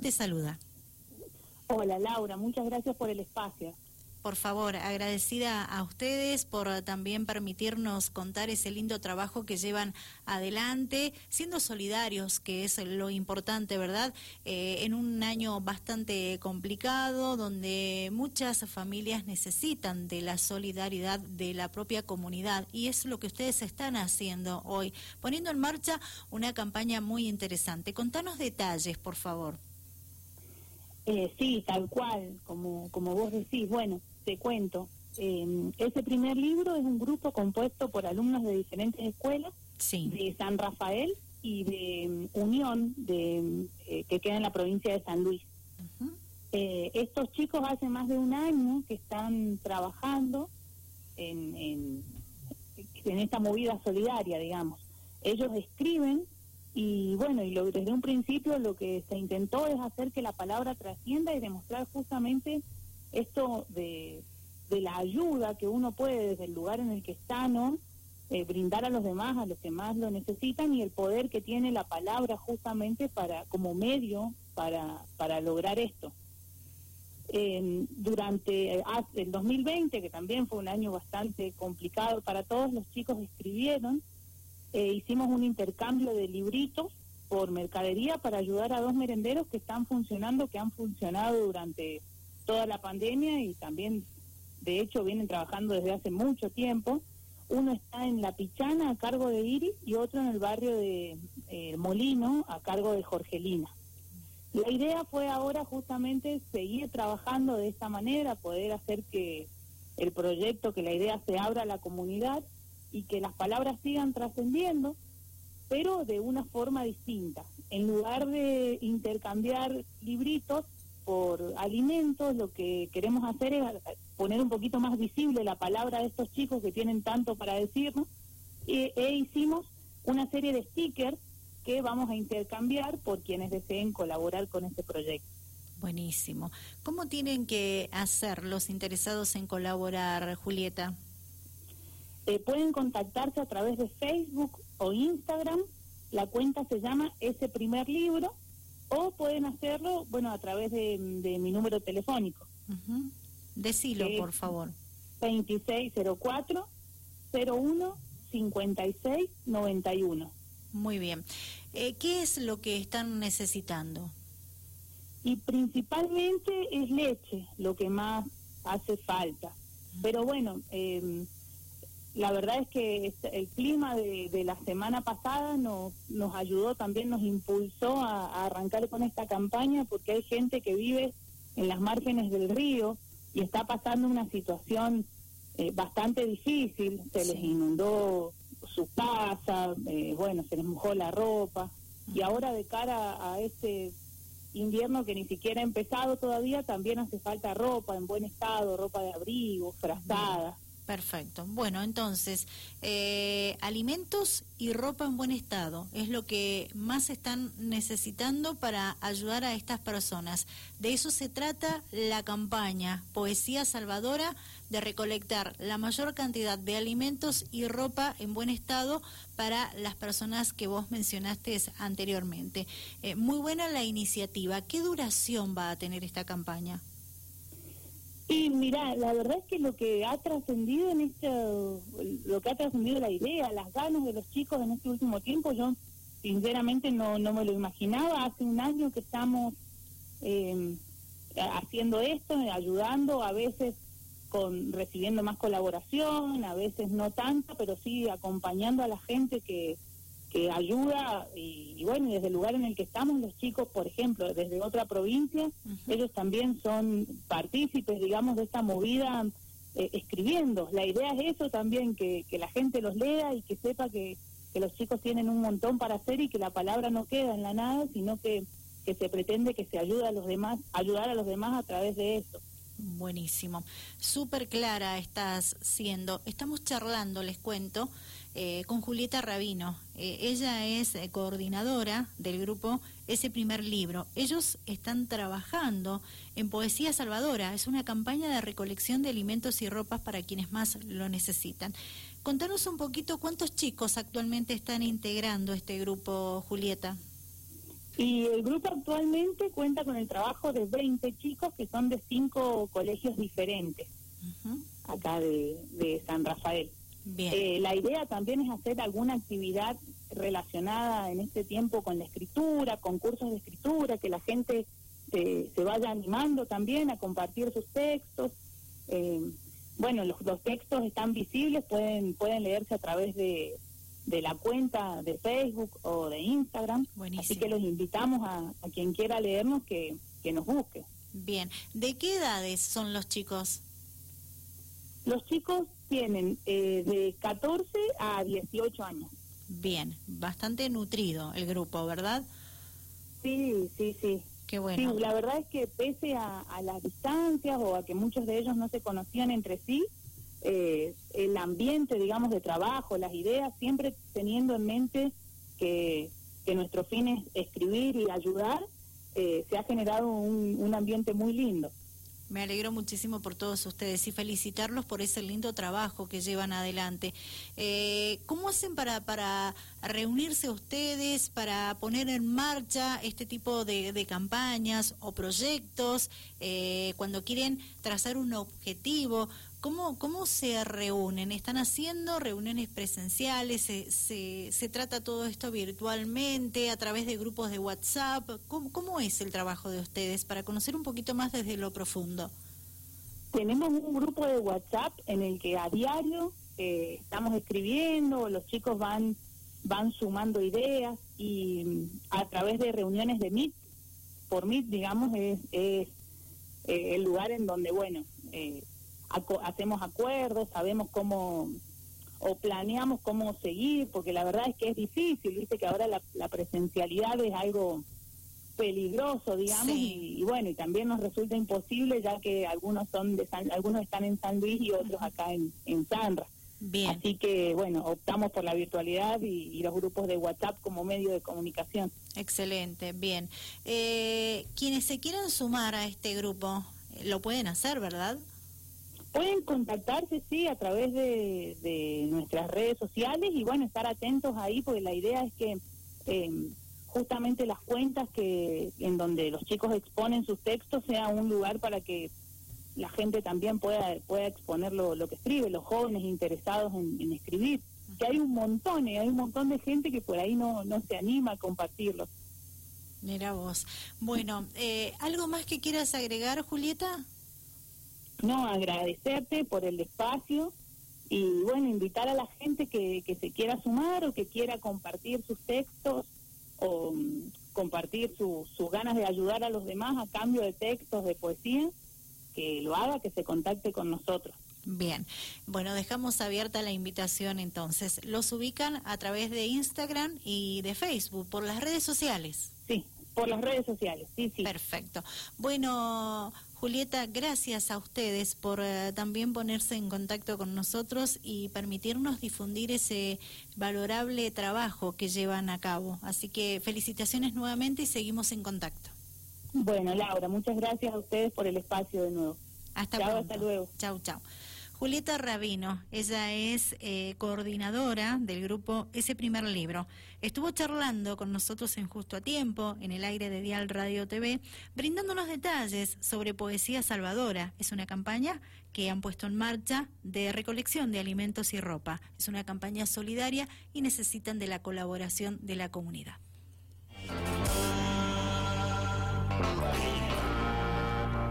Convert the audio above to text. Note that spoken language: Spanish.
te saluda. Hola Laura, muchas gracias por el espacio por favor, agradecida a ustedes por también permitirnos contar ese lindo trabajo que llevan adelante, siendo solidarios, que es lo importante, ¿verdad? Eh, en un año bastante complicado, donde muchas familias necesitan de la solidaridad de la propia comunidad, y es lo que ustedes están haciendo hoy, poniendo en marcha una campaña muy interesante. Contanos detalles, por favor. Eh, sí, tal cual, como, como vos decís. Bueno, te cuento. Eh, ese primer libro es un grupo compuesto por alumnos de diferentes escuelas, de San Rafael y de mm, Unión, de, eh, que queda en la provincia de San Luis. Eh, estos chicos hace más de un año que están trabajando en, en, en esta movida solidaria, digamos. Ellos escriben y bueno, y lo, desde un principio lo que se intentó es hacer que la palabra trascienda y demostrar justamente esto de, la ayuda que uno puede desde el lugar en el que está, ¿no? Eh, brindar a los demás, a los que más lo necesitan y el poder que tiene la palabra justamente para como medio para, para lograr esto. durante ah, el 2020, que también fue un año bastante complicado para todos, los chicos escribieron, eh, hicimos un intercambio de libritos por mercadería para ayudar a dos merenderos que están funcionando, que han funcionado durante toda la pandemia y también, de hecho, vienen trabajando desde hace mucho tiempo. Uno está en La Pichana a cargo de Iris y otro en el barrio de eh, Molino a cargo de Jorgelina. La idea fue ahora justamente seguir trabajando de esta manera, poder hacer que el proyecto, que la idea se abra a la comunidad y que las palabras sigan trascendiendo, pero de una forma distinta. En lugar de intercambiar libritos, por alimentos, lo que queremos hacer es poner un poquito más visible la palabra de estos chicos que tienen tanto para decirnos, e, e hicimos una serie de stickers que vamos a intercambiar por quienes deseen colaborar con este proyecto. Buenísimo. ¿Cómo tienen que hacer los interesados en colaborar, Julieta? Eh, pueden contactarse a través de Facebook o Instagram. La cuenta se llama Ese Primer Libro o pueden hacerlo, bueno, a través de, mi número telefónico. Uh Decilo, por favor. 2604 01 56 91. Muy bien. Eh, ¿Qué es lo que están necesitando? Y principalmente es leche, lo que más hace falta. Pero bueno, eh, la verdad es que el clima de, la semana pasada nos, nos ayudó, también nos impulsó a, arrancar con esta campaña porque hay gente que vive en las márgenes del río y está pasando una situación eh, bastante difícil, se les inundó su casa, eh, bueno, se les mojó la ropa. Y ahora de cara a este invierno que ni siquiera ha empezado todavía, también hace falta ropa en buen estado, ropa de abrigo, frazada. Perfecto. Bueno, entonces, eh, alimentos y ropa en buen estado es lo que más están necesitando para ayudar a estas personas. De eso se trata la campaña Poesía Salvadora de recolectar la mayor cantidad de alimentos y ropa en buen estado para las personas que vos mencionaste anteriormente. Eh, muy buena la iniciativa. ¿Qué duración va a tener esta campaña? Y mira, la verdad es que lo que ha trascendido en esto, lo que ha trascendido la idea, las ganas de los chicos en este último tiempo, yo sinceramente no, no me lo imaginaba. Hace un año que estamos eh, haciendo esto, ayudando, a veces con recibiendo más colaboración, a veces no tanta, pero sí acompañando a la gente que, que ayuda y, bueno, desde el lugar en el que estamos los chicos, por ejemplo, desde otra provincia, ellos también son partícipes, digamos, de esta movida eh, escribiendo. La idea es eso también, que, que la gente los lea y que sepa que, que los chicos tienen un montón para hacer y que la palabra no queda en la nada, sino que, que se pretende que se ayude a los demás, ayudar a los demás a través de eso. Buenísimo. Súper clara estás siendo. Estamos charlando, les cuento, eh, con Julieta Rabino. Eh, ella es eh, coordinadora del grupo Ese Primer Libro. Ellos están trabajando en Poesía Salvadora. Es una campaña de recolección de alimentos y ropas para quienes más lo necesitan. Contanos un poquito cuántos chicos actualmente están integrando este grupo, Julieta. Y el grupo actualmente cuenta con el trabajo de 20 chicos que son de cinco colegios diferentes, acá de, San Rafael. Eh, la idea también es hacer alguna actividad relacionada en este tiempo con la escritura, con cursos de escritura, que la gente se, vaya animando también a compartir sus textos. Eh, bueno, los, los textos están visibles, pueden, pueden leerse a través de, de la cuenta de Facebook o de Instagram. Así que los invitamos a, quien quiera leernos que, que nos busque. Bien, ¿de qué edades son los chicos? Los chicos tienen eh, de 14 a 18 años. Bien, bastante nutrido el grupo, ¿verdad? Sí, sí, sí. Qué bueno. Sí, la verdad es que pese a, a las distancias o a que muchos de ellos no se conocían entre sí, eh, el ambiente, digamos, de trabajo, las ideas, siempre teniendo en mente que, que nuestro fin es escribir y ayudar, eh, se ha generado un, un ambiente muy lindo. Me alegro muchísimo por todos ustedes y felicitarlos por ese lindo trabajo que llevan adelante. Eh, ¿Cómo hacen para, para reunirse ustedes, para poner en marcha este tipo de, de campañas o proyectos eh, cuando quieren trazar un objetivo? ¿Cómo, ¿Cómo se reúnen? ¿Están haciendo reuniones presenciales? ¿Se, se, trata todo esto virtualmente, a través de grupos de WhatsApp? ¿Cómo, ¿Cómo es el trabajo de ustedes para conocer un poquito más desde lo profundo? Tenemos un grupo de WhatsApp en el que a diario eh, estamos escribiendo, los chicos van, van sumando ideas y mm, a través de reuniones de Meet, por Meet, digamos, es, es eh, el lugar en donde, bueno, eh, hacemos acuerdos, sabemos cómo o planeamos cómo seguir, porque la verdad es que es difícil, viste que ahora la, presencialidad es algo peligroso, digamos, y, bueno, y también nos resulta imposible ya que algunos son de algunos están en San Luis y otros acá en, en Sanra. Bien. Así que, bueno, optamos por la virtualidad y, los grupos de WhatsApp como medio de comunicación. Excelente, bien. Eh, quienes se quieran sumar a este grupo, lo pueden hacer, ¿verdad? Pueden contactarse, sí, a través de, nuestras redes sociales y bueno, estar atentos ahí porque la idea es que eh, justamente las cuentas que en donde los chicos exponen sus textos sea un lugar para que la gente también pueda pueda exponer lo, que escribe, los jóvenes interesados en, escribir, que hay un montón, y hay un montón de gente que por ahí no, no se anima a compartirlo. Mira vos. Bueno, eh, ¿algo más que quieras agregar, Julieta? No agradecerte por el espacio y bueno, invitar a la gente que, que se quiera sumar o que quiera compartir sus textos o mm, compartir sus ganas de ayudar a los demás a cambio de textos, de poesía, que lo haga, que se contacte con nosotros. Bien, bueno, dejamos abierta la invitación entonces. Los ubican a través de Instagram y de Facebook, por las redes sociales. Sí, por las redes sociales, sí, sí. Perfecto. Bueno, Julieta, gracias a ustedes por eh, también ponerse en contacto con nosotros y permitirnos difundir ese valorable trabajo que llevan a cabo. Así que felicitaciones nuevamente y seguimos en contacto. Bueno, Laura, muchas gracias a ustedes por el espacio de nuevo. Hasta chao, Hasta luego. Chao, chao. Julieta Rabino, ella es eh, coordinadora del grupo Ese Primer Libro. Estuvo charlando con nosotros en Justo a Tiempo, en el aire de Dial Radio TV, brindándonos detalles sobre Poesía Salvadora. Es una campaña que han puesto en marcha de recolección de alimentos y ropa. Es una campaña solidaria y necesitan de la colaboración de la comunidad.